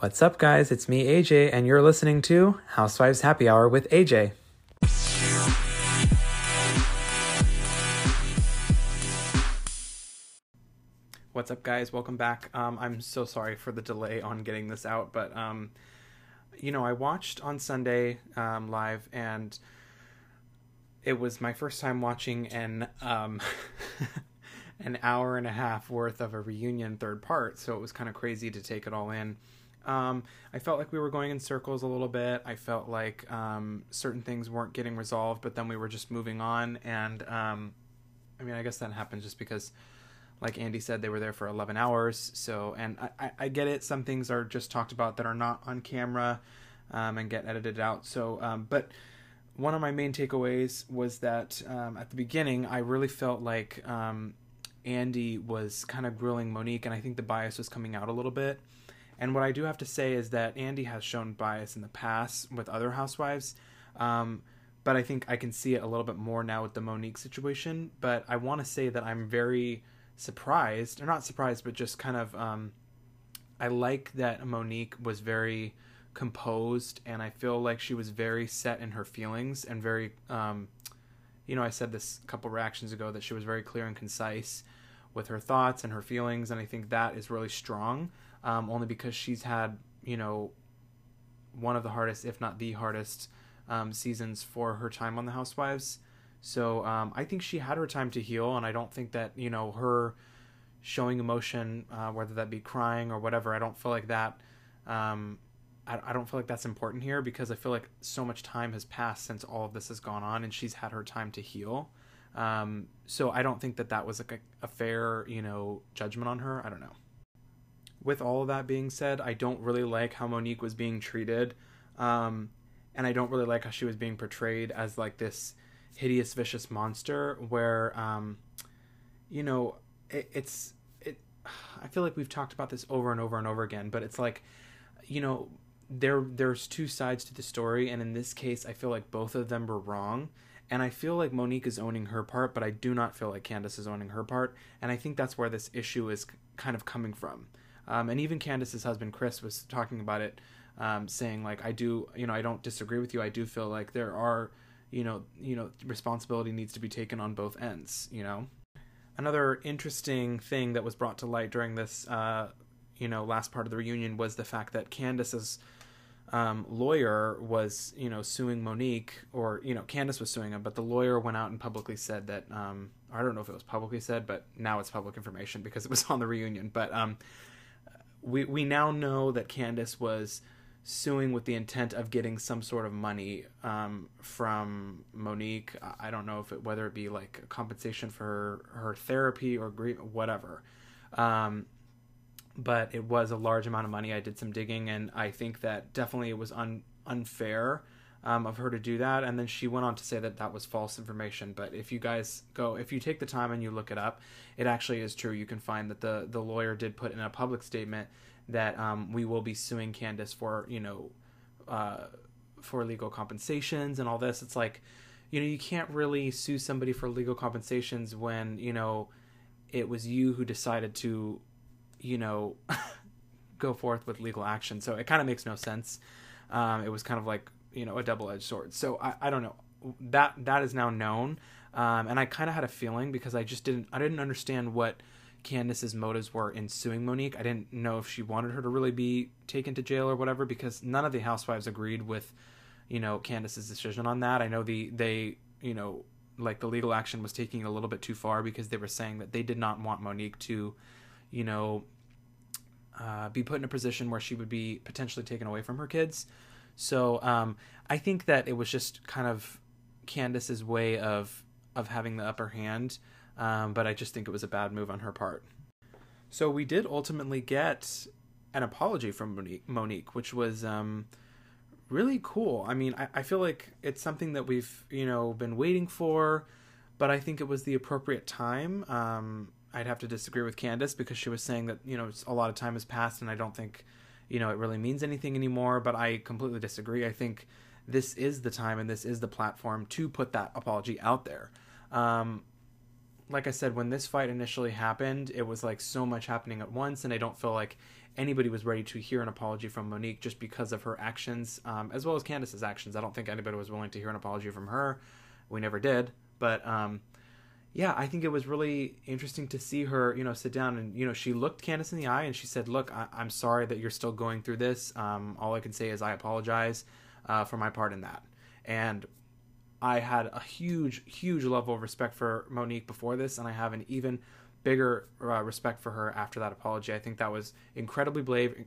What's up, guys? It's me, AJ, and you're listening to Housewives Happy Hour with AJ. What's up, guys? Welcome back. Um, I'm so sorry for the delay on getting this out, but um, you know, I watched on Sunday um, live, and it was my first time watching an um, an hour and a half worth of a reunion third part, so it was kind of crazy to take it all in. Um, I felt like we were going in circles a little bit. I felt like um, certain things weren't getting resolved, but then we were just moving on. And um, I mean, I guess that happens just because, like Andy said, they were there for 11 hours. So, and I, I, I get it. Some things are just talked about that are not on camera um, and get edited out. So, um, but one of my main takeaways was that um, at the beginning, I really felt like Andy was kind of grilling Monique, and I think the bias was coming out a little bit. And what I do have to say is that Andy has shown bias in the past with other housewives. Um, but I think I can see it a little bit more now with the Monique situation. But I want to say that I'm very surprised, or not surprised, but just kind of, um, I like that Monique was very composed, and I feel like she was very set in her feelings and very, um, you know, I said this a couple reactions ago that she was very clear and concise with her thoughts and her feelings, and I think that is really strong um, only because she's had you know one of the hardest, if not the hardest, um, seasons for her time on the Housewives. So um, I think she had her time to heal, and I don't think that you know her showing emotion, uh, whether that be crying or whatever. I don't feel like that. Um, I, I, don't feel like that's important here because I feel like so much time has passed since all of this has gone on, and she's had her time to heal. Um, so I don't think that that was like a, a fair, you know, judgment on her. I don't know with all of that being said, I don't really like how Monique was being treated. Um, and I don't really like how she was being portrayed as like this hideous, vicious monster where, um, you know, it, it's, it, I feel like we've talked about this over and over and over again, but it's like, you know, there, there's two sides to the story. And in this case, I feel like both of them were wrong. And I feel like Monique is owning her part, but I do not feel like Candiace is owning her part. And I think that's where this issue is kind of coming from. Um, and even Candiace's husband Chris was talking about it, um, saying like, I do, you know, I don't disagree with you. I do feel like there are, you know, you know, responsibility needs to be taken on both ends. You know, another interesting thing that was brought to light during this, uh, you know, last part of the reunion was the fact that Candiace's um, lawyer was, you know, suing Monique, or you know, Candiace was suing him, but the lawyer went out and publicly said that. Um, I don't know if it was publicly said, but now it's public information because it was on the reunion. But um, we we now know that Candiace was suing with the intent of getting some sort of money um, from Monique. I don't know if it whether it be like compensation for her, her therapy or grief, whatever. Um, but it was a large amount of money. I did some digging, and I think that definitely it was un, unfair um, of her to do that. And then she went on to say that that was false information. But if you guys go, if you take the time and you look it up, it actually is true. You can find that the the lawyer did put in a public statement that um, we will be suing Candiace for you know uh, for legal compensations and all this. It's like you know you can't really sue somebody for legal compensations when you know it was you who decided to you know go forth with legal action. So it kind of makes no sense. Um, it was kind of like you know a double edged sword. So I, I don't know that that is now known, um, and I kind of had a feeling because I just didn't I didn't understand what Candiace's motives were in suing Monique. I didn't know if she wanted her to really be taken to jail or whatever because none of the housewives agreed with you know Candiace's decision on that. I know the they you know like the legal action was taking a little bit too far because they were saying that they did not want Monique to you know uh, be put in a position where she would be potentially taken away from her kids. So um, I think that it was just kind of Candiace's way of of having the upper hand, um, but I just think it was a bad move on her part. So we did ultimately get an apology from Monique, Monique which was um, really cool. I mean, I, I feel like it's something that we've you know been waiting for, but I think it was the appropriate time. Um, I'd have to disagree with Candiace because she was saying that you know a lot of time has passed, and I don't think you know it really means anything anymore but i completely disagree i think this is the time and this is the platform to put that apology out there um, like i said when this fight initially happened it was like so much happening at once and i don't feel like anybody was ready to hear an apology from Monique just because of her actions, um, as well as Candiace's actions. I don't think anybody was willing to hear an apology from her. We never did, but um, yeah, I think it was really interesting to see her, you know, sit down and you know she looked Candiace in the eye and she said, "Look, I- am sorry that you're still going through this. Um, all I can say is I apologize uh, for my part in that." And I had a huge, huge level of respect for Monique before this, and I have an even bigger uh, respect for her after that apology. I think that was incredibly brave,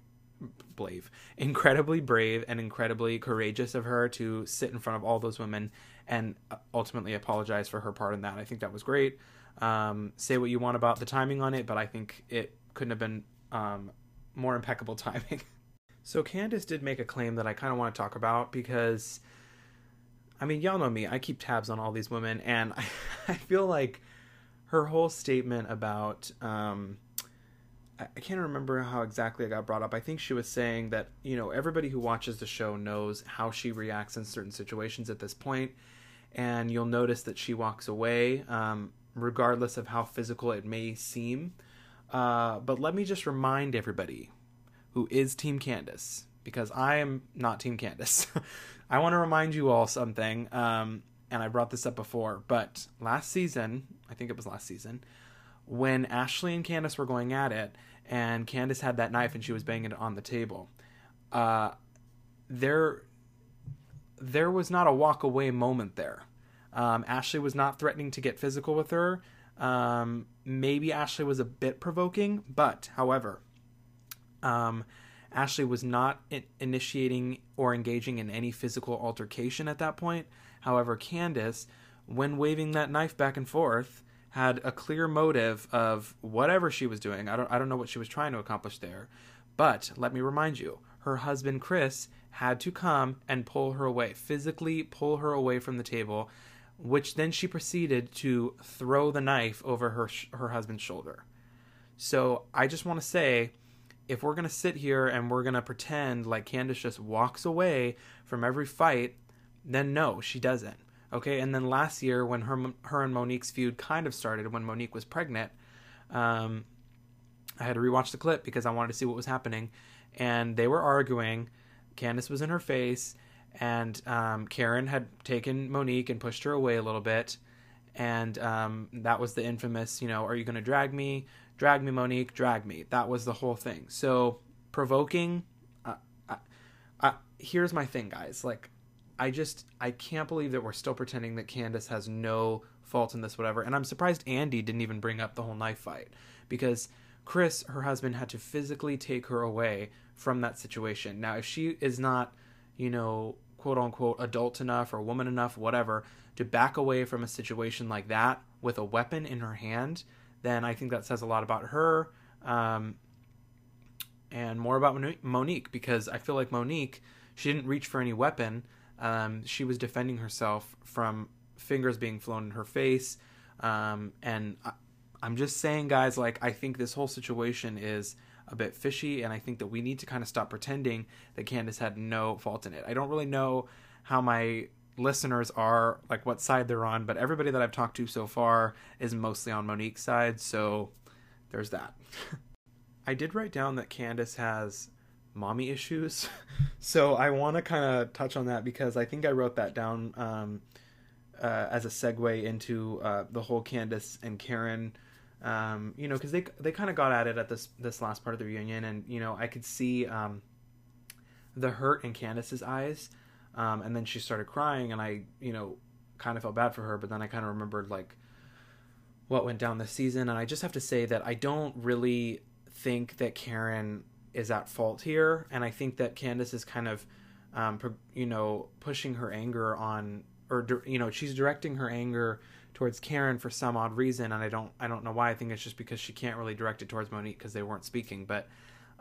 brave, incredibly brave, and incredibly courageous of her to sit in front of all those women and uh, ultimately apologize for her part in that. I think that was great. Um, say what you want about the timing on it, but I think it couldn't have been um, more impeccable timing. so Candiace did make a claim that I kind of want to talk about because I mean, y'all know me. I keep tabs on all these women, and I, I feel like her whole statement about um, I, I can't remember how exactly it got brought up. I think she was saying that you know everybody who watches the show knows how she reacts in certain situations at this point, and you'll notice that she walks away, um, regardless of how physical it may seem. Uh, but let me just remind everybody who is Team Candiace, because I am not Team Candiace. I want to remind you all something, um, and I brought this up before, but last season, I think it was last season, when Ashley and Candiace were going at it, and Candiace had that knife and she was banging it on the table, uh, there, there was not a walk away moment there. Um, Ashley was not threatening to get physical with her. Um, maybe Ashley was a bit provoking, but however, um, Ashley was not initiating or engaging in any physical altercation at that point. However, Candiace, when waving that knife back and forth, had a clear motive of whatever she was doing. I don't I don't know what she was trying to accomplish there. But let me remind you, her husband Chris had to come and pull her away, physically pull her away from the table, which then she proceeded to throw the knife over her her husband's shoulder. So, I just want to say if we're going to sit here and we're going to pretend like Candiace just walks away from every fight, then no, she doesn't. Okay, and then last year when her her and Monique's feud kind of started when Monique was pregnant, um, I had to rewatch the clip because I wanted to see what was happening, and they were arguing. Candiace was in her face, and um, Karen had taken Monique and pushed her away a little bit, and um, that was the infamous, you know, are you going to drag me? drag me, Monique, drag me. That was the whole thing. So provoking. Uh, I, I, here's my thing, guys. Like, I just I can't believe that we're still pretending that Candiace has no fault in this, whatever. And I'm surprised Andy didn't even bring up the whole knife fight because Chris, her husband, had to physically take her away from that situation. Now, if she is not, you know, quote unquote adult enough or woman enough, whatever, to back away from a situation like that with a weapon in her hand, then I think that says a lot about her um, and more about Monique because I feel like Monique, she didn't reach for any weapon. Um, she was defending herself from fingers being flown in her face. Um, and I, I'm just saying, guys, like, I think this whole situation is a bit fishy, and I think that we need to kind of stop pretending that Candiace had no fault in it. I don't really know how my listeners are like what side they're on, but everybody that I've talked to so far is mostly on Monique's side, so there's that. I did write down that Candiace has mommy issues, so I want to kind of touch on that because I think I wrote that down um, uh, as a segue into uh, the whole Candiace and Karen. Um, you know, because they they kind of got at it at this this last part of the reunion, and you know, I could see um, the hurt in Candiace's eyes um, and then she started crying, and I, you know, kind of felt bad for her. But then I kind of remembered like what went down this season, and I just have to say that I don't really think that Karen is at fault here, and I think that Candiace is kind of, um, you know, pushing her anger on, or you know, she's directing her anger towards Karen for some odd reason, and I don't, I don't know why. I think it's just because she can't really direct it towards Monique because they weren't speaking. But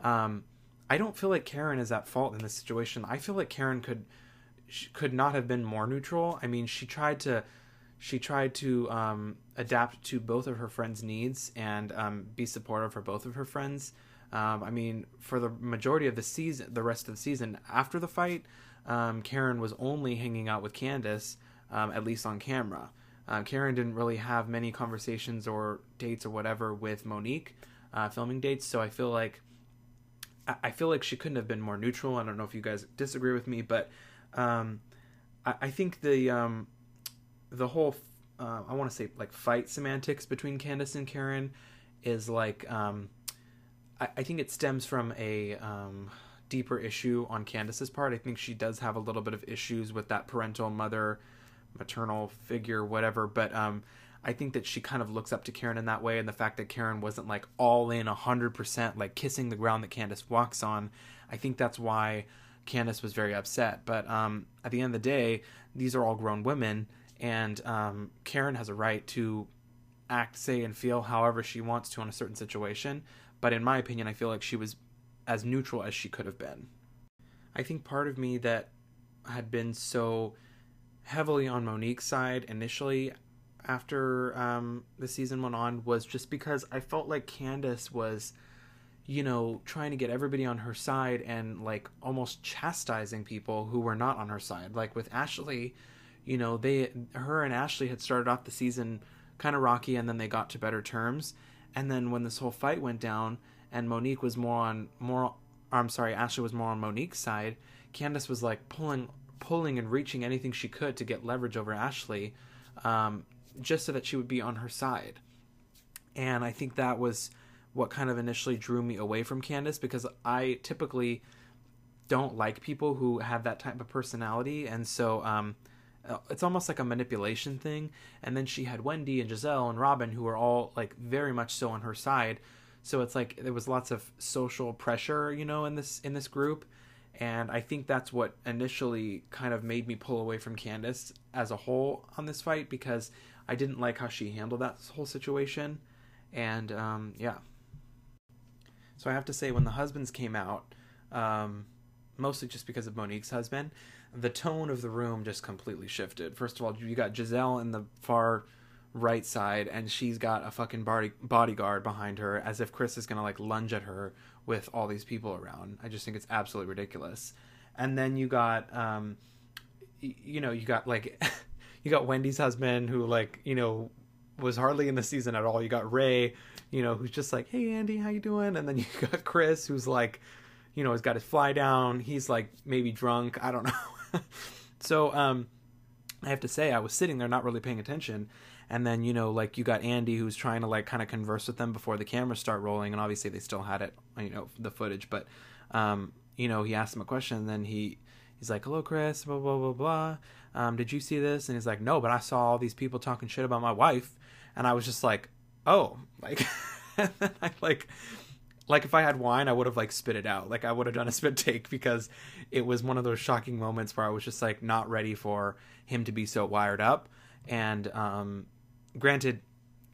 um, I don't feel like Karen is at fault in this situation. I feel like Karen could could not have been more neutral. I mean, she tried to she tried to um, adapt to both of her friends' needs and um, be supportive for both of her friends. Um, I mean, for the majority of the season, the rest of the season after the fight, um, Karen was only hanging out with Candiace, um, at least on camera. Uh, Karen didn't really have many conversations or dates or whatever with Monique, uh, filming dates. So I feel like I, I feel like she couldn't have been more neutral. I don't know if you guys disagree with me, but um, I, I think the um, the whole uh, I want to say like fight semantics between Candiace and Karen is like um, I, think it stems from a um, deeper issue on Candiace's part. I think she does have a little bit of issues with that parental mother, maternal figure, whatever. But um, I think that she kind of looks up to Karen in that way, and the fact that Karen wasn't like all in hundred percent, like kissing the ground that Candiace walks on. I think that's why Candiace was very upset. But um, at the end of the day, these are all grown women, and um, Karen has a right to act, say, and feel however she wants to in a certain situation. But in my opinion, I feel like she was as neutral as she could have been. I think part of me that had been so heavily on Monique's side initially after um, the season went on was just because I felt like Candiace was, you know, trying to get everybody on her side and like almost chastising people who were not on her side. Like with Ashley, you know, they, her and Ashley had started off the season kind of rocky and then they got to better terms. And then when this whole fight went down and Monique was more on more, I'm sorry, Ashley was more on Monique's side. Candiace was like pulling, pulling and reaching anything she could to get leverage over Ashley. Um, just so that she would be on her side. And I think that was what kind of initially drew me away from Candiace because I typically don't like people who have that type of personality. And so um, it's almost like a manipulation thing. And then she had Wendy and Gizelle and Robyn who were all like very much so on her side. So it's like there was lots of social pressure, you know, in this in this group. And I think that's what initially kind of made me pull away from Candiace as a whole on this fight because I didn't like how she handled that whole situation. And um, yeah. So I have to say, when the husbands came out, um, mostly just because of Monique's husband, the tone of the room just completely shifted. First of all, you got Gizelle in the far right side, and she's got a fucking body bodyguard behind her, as if Chris is gonna like lunge at her with all these people around. I just think it's absolutely ridiculous. And then you got, um, you know, you got like you got Wendy's husband who like you know was hardly in the season at all. You got Ray, you know, who's just like, "Hey Andy, how you doing?" And then you got Chris, who's like, you know, has got his fly down. He's like maybe drunk. I don't know. so um, I have to say, I was sitting there not really paying attention, and then you know, like you got Andy who's trying to like kind of converse with them before the cameras start rolling, and obviously they still had it, you know, the footage, but um, you know, he asked him a question, and then he he's like, "Hello, Chris," blah blah blah blah um, did you see this? And he's like, no, but I saw all these people talking shit about my wife. And I was just like, oh, like, I like, like if I had wine, I would have like spit it out. Like I would have done a spit take because it was one of those shocking moments where I was just like not ready for him to be so wired up. And um, granted,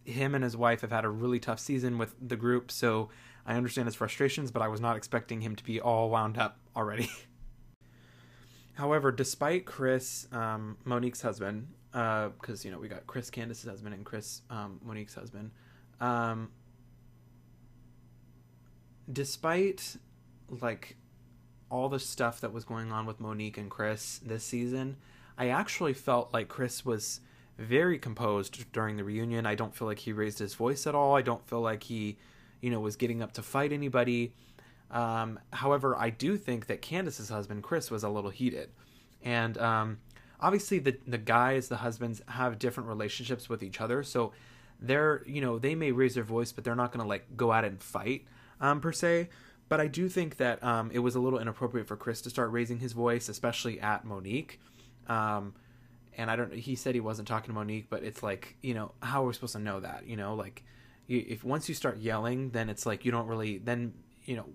him and his wife have had a really tough season with the group, so I understand his frustrations, but I was not expecting him to be all wound up already. However, despite Chris, um, Monique's husband, because uh, you know we got Chris Candiace's husband and Chris um, Monique's husband, um, despite like all the stuff that was going on with Monique and Chris this season, I actually felt like Chris was very composed during the reunion. I don't feel like he raised his voice at all. I don't feel like he, you know, was getting up to fight anybody. Um, however, I do think that Candiace's husband, Chris, was a little heated. And um, obviously, the, the guys, the husbands, have different relationships with each other. So they're, you know, they may raise their voice, but they're not going to like go out and fight um, per se. But I do think that um, it was a little inappropriate for Chris to start raising his voice, especially at Monique. Um, and I don't. He said he wasn't talking to Monique, but it's like, you know, how are we supposed to know that? You know, like, if once you start yelling, then it's like you don't really. Then you know,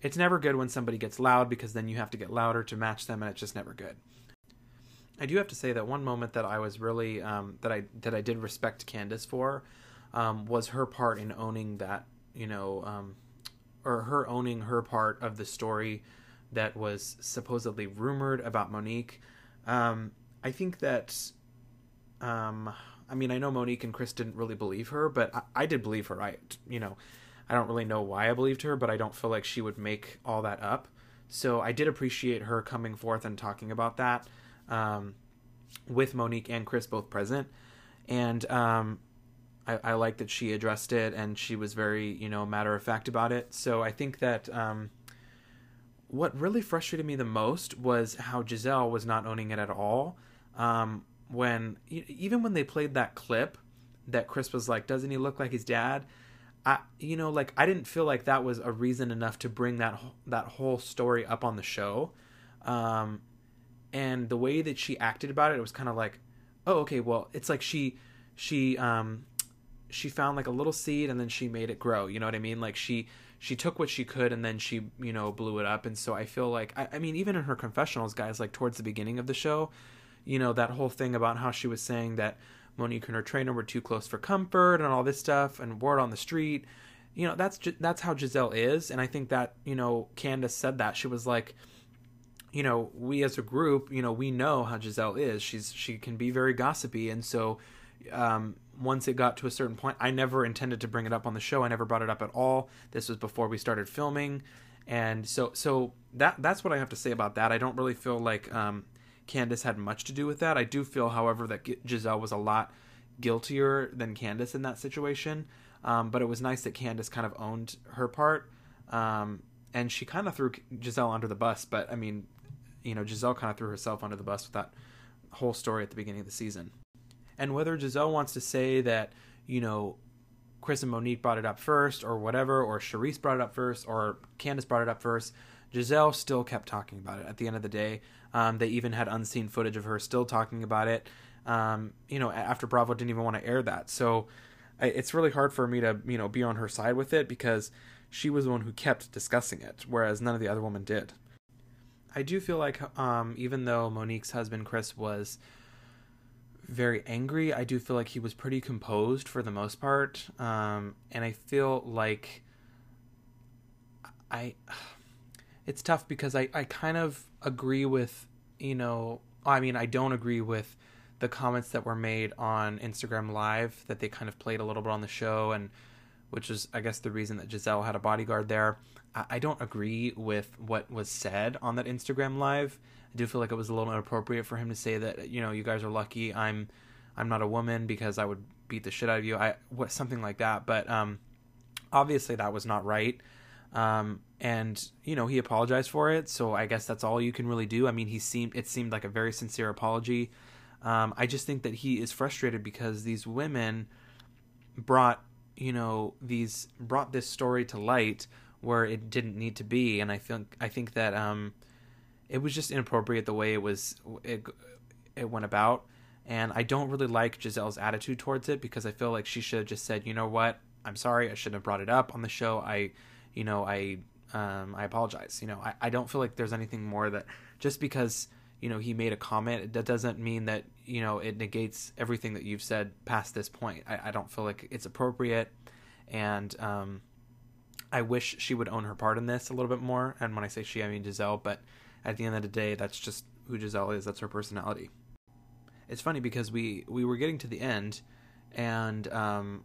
it's never good when somebody gets loud because then you have to get louder to match them, and it's just never good. I do have to say that one moment that I was really um, that I that I did respect Candiace for um, was her part in owning that you know um, or her owning her part of the story that was supposedly rumored about Monique. Um, I think that um, I mean I know Monique and Chris didn't really believe her, but I, I did believe her. I you know I don't really know why I believed her, but I don't feel like she would make all that up. So I did appreciate her coming forth and talking about that um, with Monique and Chris both present. And um, I, I like that she addressed it and she was very, you know, matter of fact about it. So I think that um, what really frustrated me the most was how Gizelle was not owning it at all. Um, when even when they played that clip that Chris was like, "Doesn't he look like his dad?" I, you know, like I didn't feel like that was a reason enough to bring that that whole story up on the show. Um, and the way that she acted about it, it was kind of like, oh, okay, well, it's like she she um she found like a little seed and then she made it grow. You know what I mean? Like she she took what she could and then she you know blew it up and so i feel like I, I, mean even in her confessionals guys like towards the beginning of the show you know that whole thing about how she was saying that monique and her trainer were too close for comfort and all this stuff and word on the street you know that's that's how gizelle is and i think that you know candiace said that she was like you know we as a group you know we know how gizelle is she's she can be very gossipy and so um, once it got to a certain point, I never intended to bring it up on the show. I never brought it up at all. This was before we started filming, and so so that that's what I have to say about that. I don't really feel like um, Candiace had much to do with that. I do feel, however, that Gizelle was a lot guiltier than Candiace in that situation. Um, but it was nice that Candiace kind of owned her part, um, and she kind of threw Gizelle under the bus. But I mean, you know, Gizelle kind of threw herself under the bus with that whole story at the beginning of the season. And whether Gizelle wants to say that, you know, Chris and Monique brought it up first or whatever, or Charrisse brought it up first, or Candiace brought it up first, Gizelle still kept talking about it at the end of the day. Um, they even had unseen footage of her still talking about it. Um, you know, after Bravo didn't even want to air that. So it's really hard for me to, you know, be on her side with it because she was the one who kept discussing it, whereas none of the other women did. I do feel like, um, even though Monique's husband Chris was very angry. I do feel like he was pretty composed for the most part, um, and I feel like I. It's tough because I I kind of agree with you know I mean I don't agree with the comments that were made on Instagram Live that they kind of played a little bit on the show and which is I guess the reason that Gizelle had a bodyguard there. I, don't agree with what was said on that Instagram Live I do feel like it was a little inappropriate for him to say that you know you guys are lucky I'm I'm not a woman because I would beat the shit out of you. I what something like that. But um, obviously that was not right. Um, and you know he apologized for it. So I guess that's all you can really do. I mean he seemed it seemed like a very sincere apology. Um, I just think that he is frustrated because these women brought you know these brought this story to light where it didn't need to be, and I think I think that um, it was just inappropriate the way it was it it went about and I don't really like Gizelle's attitude towards it because I feel like she should have just said, you know what, I'm sorry, I shouldn't have brought it up on the show. I, you know, I um, I apologize. You know, I, I don't feel like there's anything more that just because you know he made a comment that doesn't mean that you know it negates everything that you've said past this point. I, I don't feel like it's appropriate, and um, I wish she would own her part in this a little bit more. And when I say she, I mean Gizelle. But at the end of the day, that's just who Gizelle is. That's her personality. It's funny because we we were getting to the end, and um,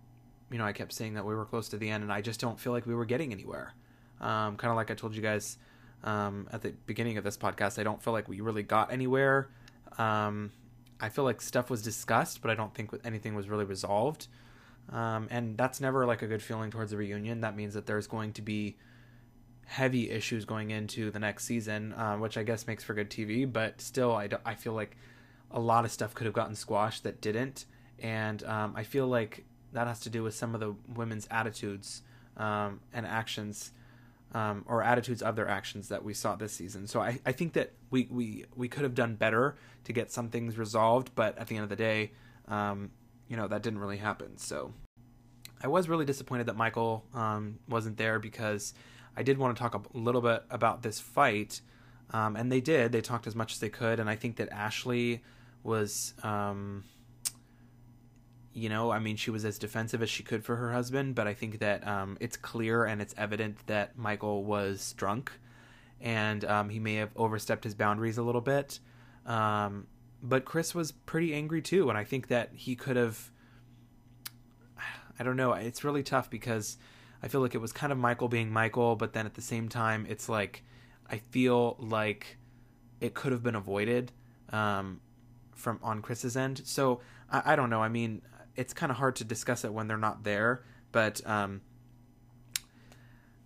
you know I kept saying that we were close to the end, and I just don't feel like we were getting anywhere. Um, kind of like I told you guys um, at the beginning of this podcast, I don't feel like we really got anywhere. Um, I feel like stuff was discussed, but I don't think anything was really resolved. Um, and that's never like a good feeling towards a reunion. That means that there's going to be heavy issues going into the next season, uh, which I guess makes for good TV. But still, I, do, I feel like a lot of stuff could have gotten squashed that didn't. And um, I feel like that has to do with some of the women's attitudes um, and actions. Um, or attitudes of their actions that we saw this season. So I, I think that we, we, we could have done better to get some things resolved, but at the end of the day, um, you know, that didn't really happen. So I was really disappointed that Michael um, wasn't there because I did want to talk a little bit about this fight. Um, and they did. They talked as much as they could. And I think that Ashley was, um, you know, I mean, she was as defensive as she could for her husband. But I think that um, it's clear and it's evident that Michael was drunk and um, he may have overstepped his boundaries a little bit. Um, but Chris was pretty angry too. And I think that he could have. I don't know. It's really tough because I feel like it was kind of Michael being Michael, but then at the same time, it's like I feel like it could have been avoided um, from on Chris's end. So I, I, don't know. I mean, it's kind of hard to discuss it when they're not there, but um,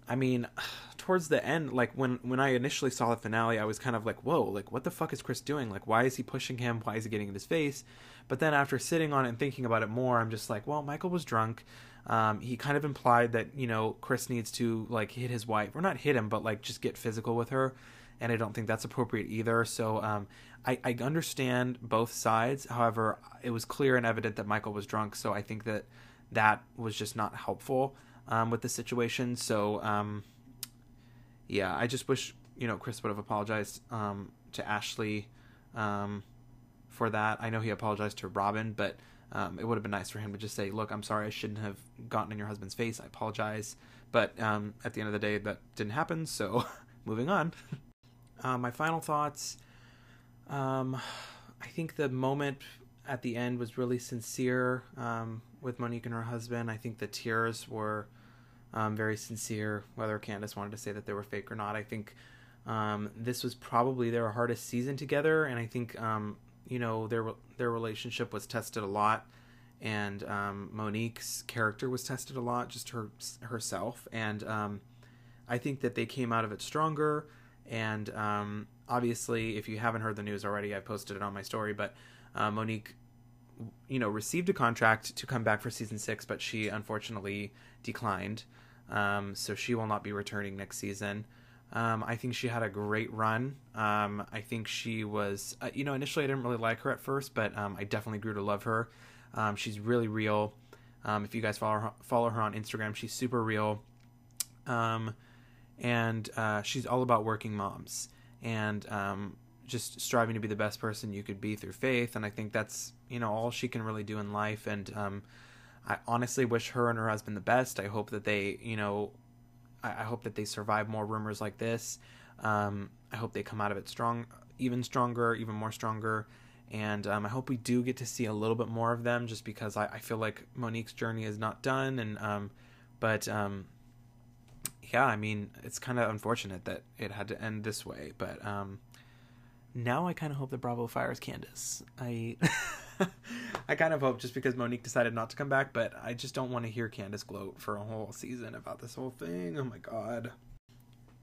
I mean, towards the end, like when when I initially saw the finale, I was kind of like, "Whoa! Like, what the fuck is Chris doing? Like, why is he pushing him? Why is he getting in his face?" But then after sitting on it and thinking about it more, I'm just like, "Well, Michael was drunk. Um, he kind of implied that you know Chris needs to like hit his wife, or not hit him, but like just get physical with her." And I don't think that's appropriate either. So um, I, I understand both sides. However, it was clear and evident that Michael was drunk, so I think that that was just not helpful um, with the situation. So, um, yeah, I just wish you know Chris would have apologized um, to Ashley um, for that. I know he apologized to Robyn, but um, it would have been nice for him to just say, "Look, I'm sorry. I shouldn't have gotten in your husband's face. I apologize." But um, at the end of the day, that didn't happen. So, moving on. uh, my final thoughts. Um, I think the moment at the end was really sincere um, with Monique and her husband. I think the tears were um, very sincere, whether Candiace wanted to say that they were fake or not. I think um, this was probably their hardest season together, and I think um, you know their their relationship was tested a lot, and um, Monique's character was tested a lot, just her herself, and um, I think that they came out of it stronger. And um, obviously, if you haven't heard the news already, I posted it on my story, but uh, Monique you know, received a contract to come back for season six, but she unfortunately declined. Um, so she will not be returning next season. Um, I think she had a great run. Um, I think she was, uh, you know, initially I didn't really like her at first, but um, I definitely grew to love her. Um, she's really real. Um, if you guys follow her, follow her on Instagram, she's super real. And uh, she's all about working moms. And just striving to be the best person you could be through faith. And i think that's you know all she can really do in life. And um, i honestly wish her and her husband the best. I hope that they you know i, I hope that they survive more rumors like this. Um, i hope they come out of it strong even stronger even more stronger. And um, i hope we do get to see a little bit more of them just because i, I feel like monique's journey is not done. And um, but um, yeah i mean it's kind of unfortunate that it had to end this way but um, now I kind of hope that Bravo fires Candiace. I I kind of hope just because Monique decided not to come back, but I just don't want to hear Candiace gloat for a whole season about this whole thing. Oh my god.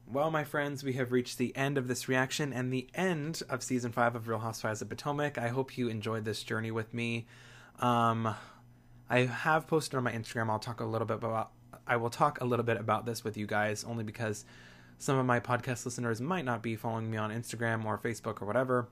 Well, my friends, we have reached the end of this reaction and the end of season five of Real Housewives of Potomac. I hope you enjoyed this journey with me. Um, I have posted on my Instagram. I'll talk a little bit about. I will talk a little bit about this with you guys only because some of my podcast listeners might not be following me on Instagram or Facebook or whatever,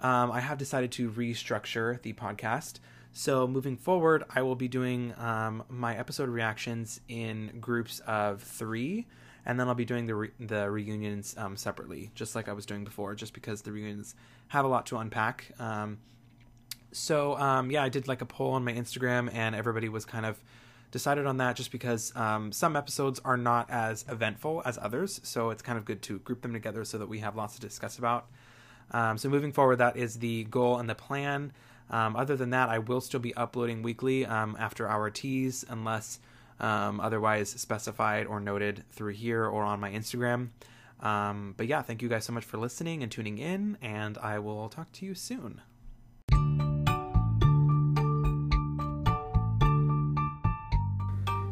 um, I have decided to restructure the podcast. So moving forward, I will be doing um, my episode reactions in groups of three, and then I'll be doing the re- the reunions um, separately, just like I was doing before, just because the reunions have a lot to unpack. Um, so um, yeah, I did like a poll on my Instagram, and everybody was kind of decided on that just because um, some episodes are not as eventful as others, so it's kind of good to group them together so that we have lots to discuss about. Um, so moving forward, that is the goal and the plan. Um, other than that, I will still be uploading weekly um, after our teas, unless um, otherwise specified or noted through here or on my Instagram. Um, but yeah, thank you guys so much for listening and tuning in, and I will talk to you soon.